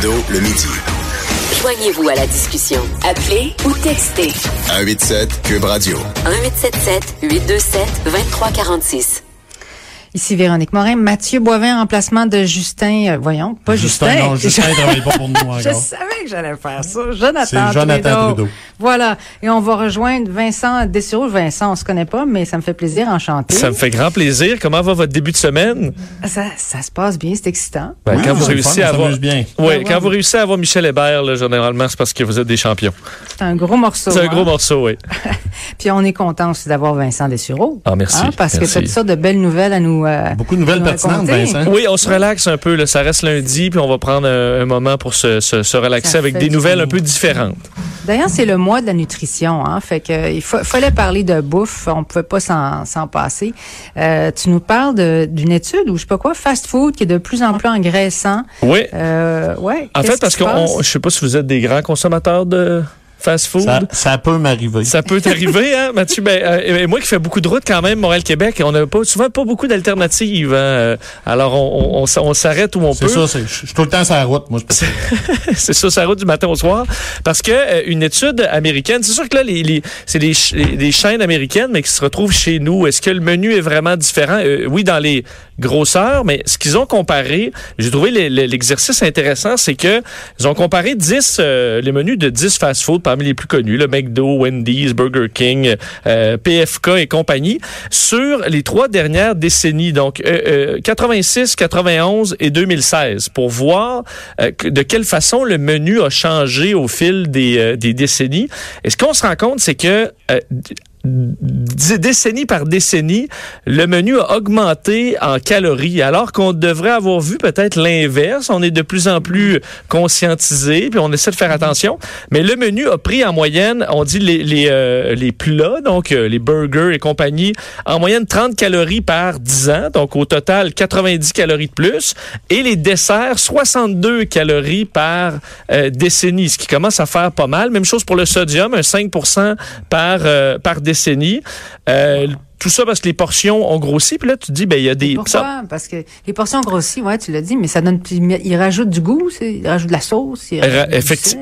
Trudeau, le midi. Joignez-vous à la discussion. Appelez ou textez. 187 Cube Radio. 1877 827 2346. Ici Véronique Morin, Mathieu Boivin en remplacement de Justin, euh, voyons, pas Justin. Justin, non, Justin travaille pas pour nous encore. Je savais que j'allais faire ça. Jonathan, C'est Jonathan Trudeau. Voilà. Et on va rejoindre Vincent Dessureau. Vincent, on se connaît pas, mais ça me fait plaisir, enchanté. Ça me fait grand plaisir. Comment va votre début de semaine? Ça, ça se passe bien, c'est excitant. Ben, Oui, quand vous c'est réussissez fun, à avoir, bien. Ouais, Ouais, quand ouais. vous réussissez à avoir Michel Hébert, là, généralement, c'est parce que vous êtes des champions. C'est un gros morceau. C'est un hein? gros morceau, oui. Puis on est content aussi d'avoir Vincent Dessureau. Ah, merci, parce merci. que tu as ça de belles nouvelles à nous. euh, Beaucoup de nouvelles nous pertinentes, raconter. Vincent. Oui, on se relaxe un peu. Là. Ça reste lundi, puis on va prendre un, un moment pour se, se, se relaxer Ça avec des nouvelles bien. un peu différentes. D'ailleurs, c'est le mois de la nutrition, hein. Fait que il fa- fallait parler de bouffe, on pouvait pas s'en passer. Euh, tu nous parles d'une étude ou je sais pas quoi, fast food qui est de plus en plus engraissant. Oui. Euh, ouais. En fait, parce qui se que passe? je sais pas si vous êtes des grands consommateurs de fast-food. Ça, ça peut m'arriver. Ça peut t'arriver, hein, Mathieu? Ben, euh, et moi qui fais beaucoup de routes quand même, Montréal-Québec, on n'a pas, souvent pas beaucoup d'alternatives. hein. Euh, Alors, on, on, s'arrête où on C'est peut. ça, c'est- je je suis tout le temps sur la route, moi. C'est ça, ça route du matin au soir. Parce que euh, une étude américaine, c'est sûr que là, les, les- c'est des, ch- des chaînes américaines, mais qui se retrouvent chez nous. Est-ce que le menu est vraiment différent? Euh, oui, dans les grosseurs, mais ce qu'ils ont comparé, j'ai trouvé le- le- l'exercice intéressant, c'est que ils ont comparé 10, euh, les menus de 10 fast-food parmi les plus connus, le McDo, Wendy's, Burger King, euh, PFK et compagnie, sur les trois dernières décennies, donc euh, euh, 86, 91 et 2016, pour voir euh, de quelle façon le menu a changé au fil des, euh, des décennies. Et ce qu'on se rend compte, c'est que euh, décennie par décennie, le menu a augmenté en calories, alors qu'on devrait avoir vu peut-être l'inverse. On est de plus en plus conscientisé, puis on essaie de faire attention. Mais le menu a pris en moyenne, on dit les, les, euh, plats, donc euh, les burgers et compagnie, en moyenne 30 calories par 10 ans, donc au total 90 calories de plus, et les desserts 62 calories par euh, décennie, ce qui commence à faire pas mal. Même chose pour le sodium, un 5 par, par décennie. Euh, tout ça parce que les portions ont grossi, puis là tu te dis, ben il y a des... Pourquoi? ça- Parce que les portions grossies, ouais, tu l'as dit, mais ça donne, ils rajoutent du goût, c'est- ils rajoutent de la sauce. ils Ra- du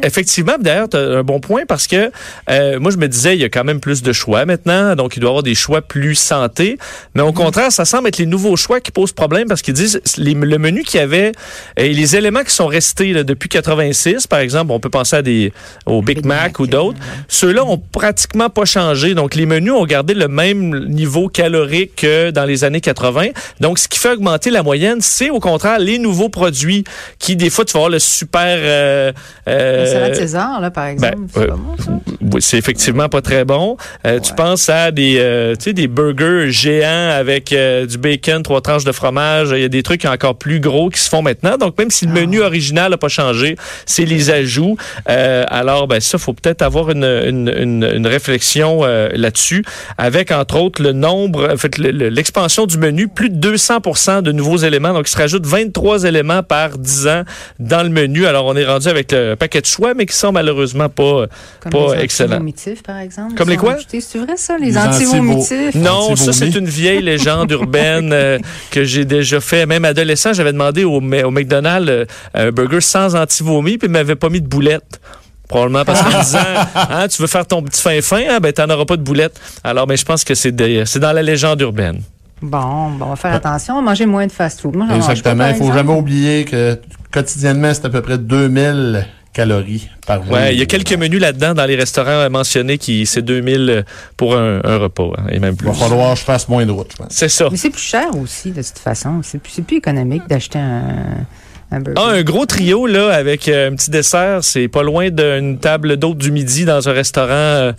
effectivement, d'ailleurs, tu as un bon point parce que euh, moi, je me disais, il y a quand même plus de choix maintenant, donc il doit y avoir des choix plus santé. Mais au contraire, ça semble être les nouveaux choix qui posent problème parce qu'ils disent les- le menu qu'il y avait et les éléments qui sont restés là, depuis 86, par exemple, on peut penser à des au Big, Big Mac, Mac, ou d'autres. euh, Ceux-là ont pratiquement pas changé. Donc, les menus ont gardé le même niveau calorique que dans les années 80. Donc, ce qui fait augmenter la moyenne, c'est au contraire les nouveaux produits qui, des fois, tu vas avoir le super... euh, euh, César, là, par exemple, ben, c'est euh, pas bon, ça? oui, c'est effectivement pas très bon. Euh, Tu penses à des, euh, tu sais, des burgers géants avec euh, du bacon, trois tranches de fromage. Il y a des trucs encore plus gros qui se font maintenant. Donc, même si le Ah. menu original n'a pas changé, c'est les ajouts. Alors, ben ça, faut peut-être avoir une, une, une, une réflexion là-dessus, avec entre autres le nombre, en fait, le- le- l'expansion du menu, plus de 200% de nouveaux éléments. Donc, il se rajoute 23 éléments par 10 ans dans le menu. Alors, on est rendu avec le paquet de choix, mais qui sont malheureusement pas Comme pas les excellent. antivomitifs, par exemple. Comme les quoi? C'est vrai, ça, les, Les antivomitifs? Non, ça, c'est une vieille légende urbaine euh, que j'ai déjà fait. Même adolescent, j'avais demandé au, au McDonald's euh, un burger sans anti-vomi, puis il m'avait pas mis de boulettes. Probablement parce qu'en disant, hein, tu veux faire ton petit fin-fin, hein, ben t'en auras pas de boulettes. Alors, mais je pense que c'est dans la légende urbaine. Bon, bon, on va faire attention, manger moins de fast-food. Exactement. Il faut jamais oublier que quotidiennement, c'est à peu près 2000 calories par jour. Ouais, il y a quelques menus là-dedans dans les restaurants mentionnés qui c'est 2000 pour un, un repas, hein, et même Il plus. va falloir que je fasse moins de route, je pense. C'est ça. Mais c'est plus cher aussi, de toute façon. C'est plus, c'est plus économique d'acheter un, un burger. Ah, un gros trio, là, avec euh, un petit dessert, c'est pas loin d'une table d'hôte du midi dans un restaurant, euh,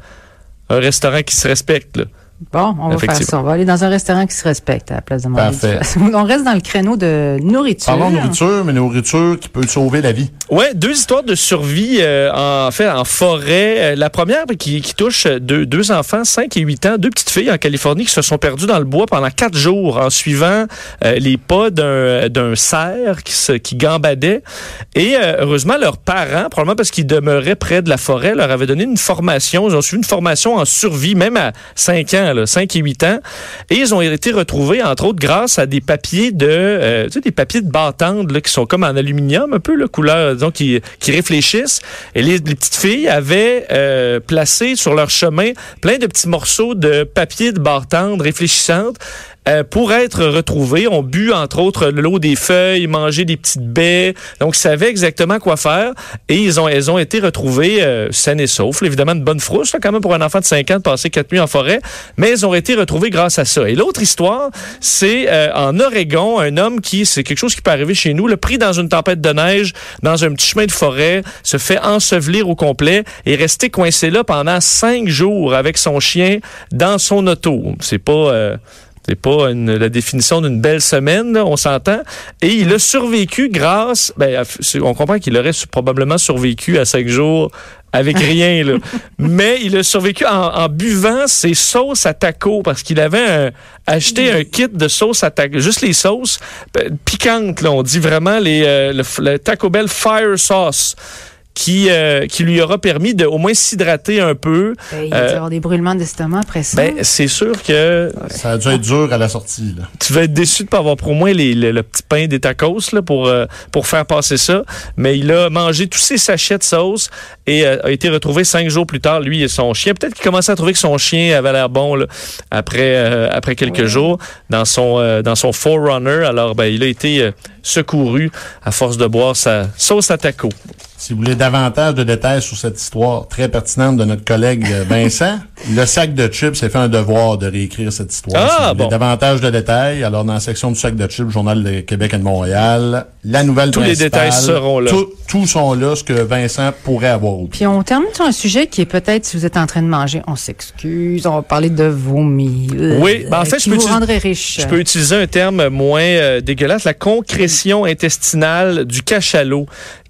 un restaurant qui se respecte, là. Bon, on va faire ça. On va aller dans un restaurant qui se respecte à la place de manger Parfait. On reste dans le créneau de nourriture. Parlons de nourriture, mais nourriture qui peut sauver la vie. Ouais, deux histoires de survie euh, en fait en forêt. Euh, La première qui, qui touche deux, deux enfants, 5 et 8 ans, deux petites filles en Californie qui se sont perdues dans le bois pendant quatre jours en suivant euh, les pas d'un d'un cerf qui se qui gambadait. Et euh, heureusement leurs parents, probablement parce qu'ils demeuraient près de la forêt, leur avaient donné une formation. Ils ont suivi une formation en survie, même à 5 ans. Ans, là, 5 et 8 ans. Et ils ont été retrouvés, entre autres, grâce à des papiers de, euh, tu sais, des papiers de bâtande là, qui sont comme en aluminium, un peu, la couleur, disons, qui, réfléchissent. Et les, petites filles avaient euh, placé sur leur chemin plein de petits morceaux de papier de bâtande réfléchissante euh, pour être retrouvés. On bu, entre autres, l'eau des feuilles, mangé des petites baies. Donc, ils savaient exactement quoi faire. Et ils ont, elles ont été retrouvées euh, saines et saufs. Évidemment, une bonne frousse, là, quand même, pour un enfant de 5 ans de passer 4 nuits en forêt. Mais elles ont été retrouvées grâce à ça. Et l'autre histoire, c'est euh, en Oregon, un homme qui, c'est quelque chose qui peut arriver chez nous, le pris dans une tempête de neige, dans un petit chemin de forêt, se fait ensevelir au complet et rester coincé là pendant cinq jours avec son chien dans son auto. C'est pas... euh, c'est pas une- la définition d'une belle semaine, là, on s'entend. Et il a survécu grâce, ben, à- on comprend qu'il aurait probablement survécu à cinq jours avec rien, là. Mais il a survécu en, en buvant ses sauces à taco parce qu'il avait un- acheté un kit de sauces à taco, juste les sauces euh, piquantes, là. On dit vraiment les, euh, le Taco Bell Fire Sauce qui, euh, qui lui aura permis de au moins s'hydrater un peu. Ben, il va Euh, y avoir des brûlements d'estomac après ça. Ben, c'est sûr que Ça a dû être dur à la sortie. Là. tu vas être déçu de pas avoir pour moi les, le, le petit pain des tacos là, pour, euh, pour faire passer ça. Mais il a mangé tous ses sachets de sauce et euh, a été retrouvé cinq jours plus tard, lui et son chien. Peut-être qu'il commençait à trouver que son chien avait l'air bon là, après, euh, après quelques jours dans son, euh, dans son Forerunner. Alors, ben, il a été euh, secouru à force de boire sa sauce à taco. Si vous voulez davantage de détails sur cette histoire très pertinente de notre collègue Vincent, le sac de chips s'est fait un devoir de réécrire cette histoire. Ah, si vous voulez bon. davantage de détails, alors dans la section du sac de chips, Journal de Québec et de Montréal, la nouvelle Tous les détails seront là. Tout, tous sont là, ce que Vincent pourrait avoir oublié. Puis on termine sur un sujet qui est peut-être si vous êtes en train de manger, on s'excuse, on va parler de vomi. Oui, ben en fait, qui je peux vous riche. Je peux utiliser un terme moins euh, dégueulasse, la concrétion intestinale du cachalot,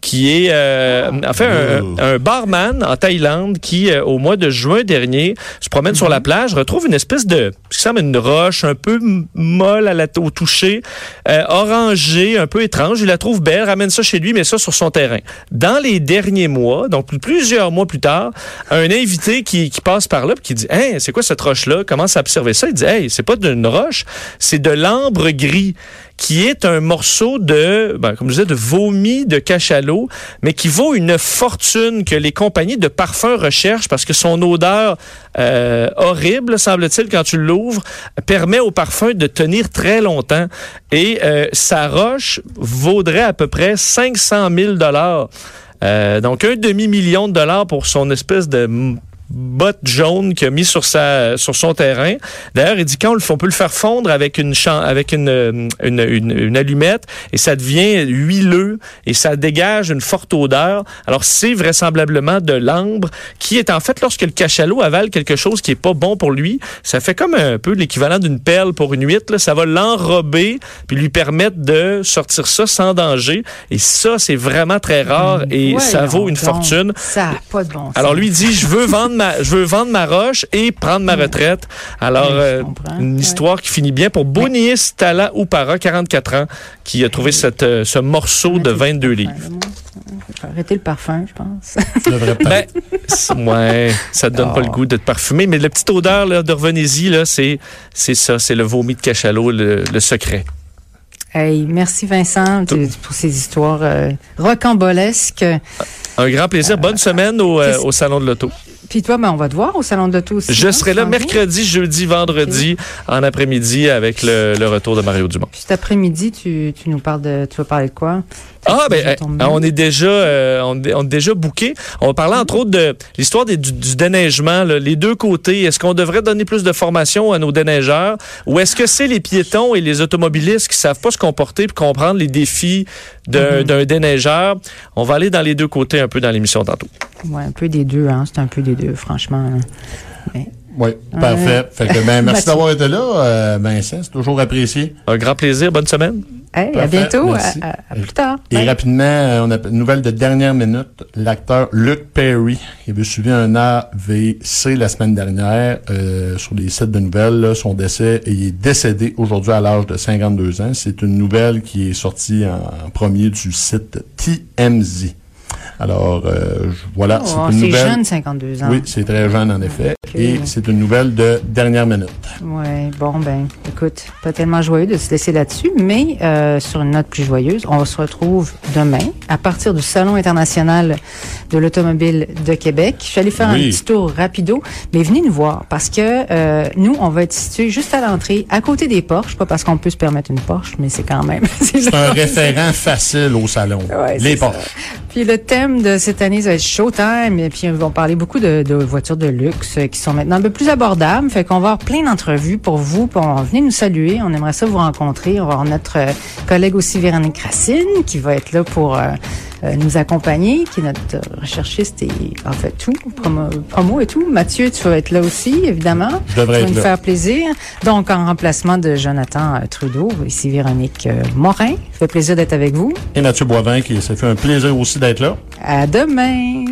qui est euh, en fait un, Oh. un barman en Thaïlande qui, euh, au mois de juin dernier, se promène sur la plage, retrouve une espèce de, ce qui semble une roche un peu molle à la, au toucher, euh, orangée, un peu étrange. Il la trouve belle, ramène ça chez lui, mais ça sur son terrain. Dans les derniers mois, donc plusieurs mois plus tard, un invité qui, qui passe par là puis qui dit, hey, c'est quoi cette roche-là? Commence à observer ça? Il dit, hey, c'est pas d'une roche, c'est de l'ambre gris qui est un morceau de, ben, comme je disais, de vomi de cachalot, mais qui vaut une fortune que les compagnies de parfums recherchent parce que son odeur euh, horrible, semble-t-il, quand tu l'ouvres, permet au parfum de tenir très longtemps. Et euh, sa roche vaudrait à peu près 500 000 dollars. Euh, donc un demi-million de dollars pour son espèce de botte jaune qu'il a mis sur sa sur son terrain. D'ailleurs, il dit quand on, le fait, on peut le faire fondre avec une avec une, euh, une, une, une allumette et ça devient huileux et ça dégage une forte odeur. Alors c'est vraisemblablement de l'ambre qui est en fait lorsque le cachalot avale quelque chose qui est pas bon pour lui, ça fait comme un peu l'équivalent d'une perle pour une huître. là. Ça va l'enrober puis lui permettre de sortir ça sans danger. Et ça c'est vraiment très rare et ça vaut une donc, fortune. Ça pas de bon sens. Alors lui dit je veux vendre ma je veux vendre ma roche et prendre ma retraite. Alors euh, une Ouais. histoire qui finit bien pour Boniis Tala Upara 44 ans qui a trouvé cette, euh, ce morceau de 22 livres. Faut Arrêter le parfum, je pense. Peut-être- Ben, ouais, ça te donne pas le goût de te parfumer, mais la petite odeur là, de revenez-y, là, c'est, c'est ça, c'est le vomi de cachalot, le, le secret. Hey, merci Vincent tu- pour ces histoires euh, rocambolesques. Un grand plaisir. Bonne semaine au, euh, au Salon de l'Auto. Puis toi, ben, on va te voir au Salon de l'Auto aussi. Je hein, serai là mercredi, jeudi, vendredi, en après-midi avec le, le retour de Mario Dumont. Puis cet après-midi, tu, tu nous parles de. Tu vas parler de quoi? Ah, ben, euh, on est déjà, euh, on, est- on est déjà booké. On va parler entre autres de l'histoire du, du déneigement, là, les deux côtés. Est-ce qu'on devrait donner plus de formation à nos déneigeurs? Ou est-ce que c'est les piétons et les automobilistes qui savent pas se comporter et comprendre les défis d'un Mhm. d'un déneigeur? On va aller dans les deux côtés un peu dans l'émission tantôt. Ouais, un peu des deux, hein. C'est un peu des deux, franchement. Oui, parfait. Fait que, ben, merci d'avoir été là, euh, Vincent. C'est toujours apprécié. Un grand plaisir. Bonne semaine. Hey, à Parfait, bientôt. À, merci. à- à plus tard. Et Bye. rapidement, euh, on a une nouvelle de dernière minute. L'acteur Luke Perry, il avait suivi un AVC la semaine dernière euh, sur les sites de nouvelles. là, son décès, et il est décédé aujourd'hui à l'âge de 52 ans. C'est une nouvelle qui est sortie en, en premier du site TMZ. Alors, euh, voilà, Oh, c'est une c'est nouvelle. jeune, 52 ans. Oui, c'est très jeune en effet. Et c'est une nouvelle de dernière minute. Oui, bon, ben, écoute, pas tellement joyeux de se laisser là-dessus, mais euh, sur une note plus joyeuse, on se retrouve demain à partir du Salon international de l'automobile de Québec. Je suis allée faire Oui. un petit tour rapido, mais venez nous voir parce que euh, nous, on va être situés juste à l'entrée, à côté des Porsche, pas parce qu'on peut se permettre une Porsche, mais c'est quand même... C'est un référent facile au salon. Ouais, Les ça. Puis le thème de cette année, ça va être Showtime. Et puis, ils vont parler beaucoup de, de voitures de luxe euh, qui sont maintenant un peu plus abordables. Fait qu'on va avoir plein d'entrevues pour vous. On venez nous saluer. On aimerait ça vous rencontrer. On va avoir notre euh, collègue aussi, Véronique Racine, qui va être là pour euh, nous accompagner, qui est notre euh, recherchiste et en fait tout, promo, promo et tout. Mathieu, tu vas être là aussi, évidemment. Je devrais être nous là. faire plaisir. Donc, en remplacement de Jonathan euh, Trudeau, ici Véronique euh, Morin. Ça fait plaisir d'être avec vous. Et Mathieu Boivin, qui s'est fait un plaisir aussi d'être là. À demain!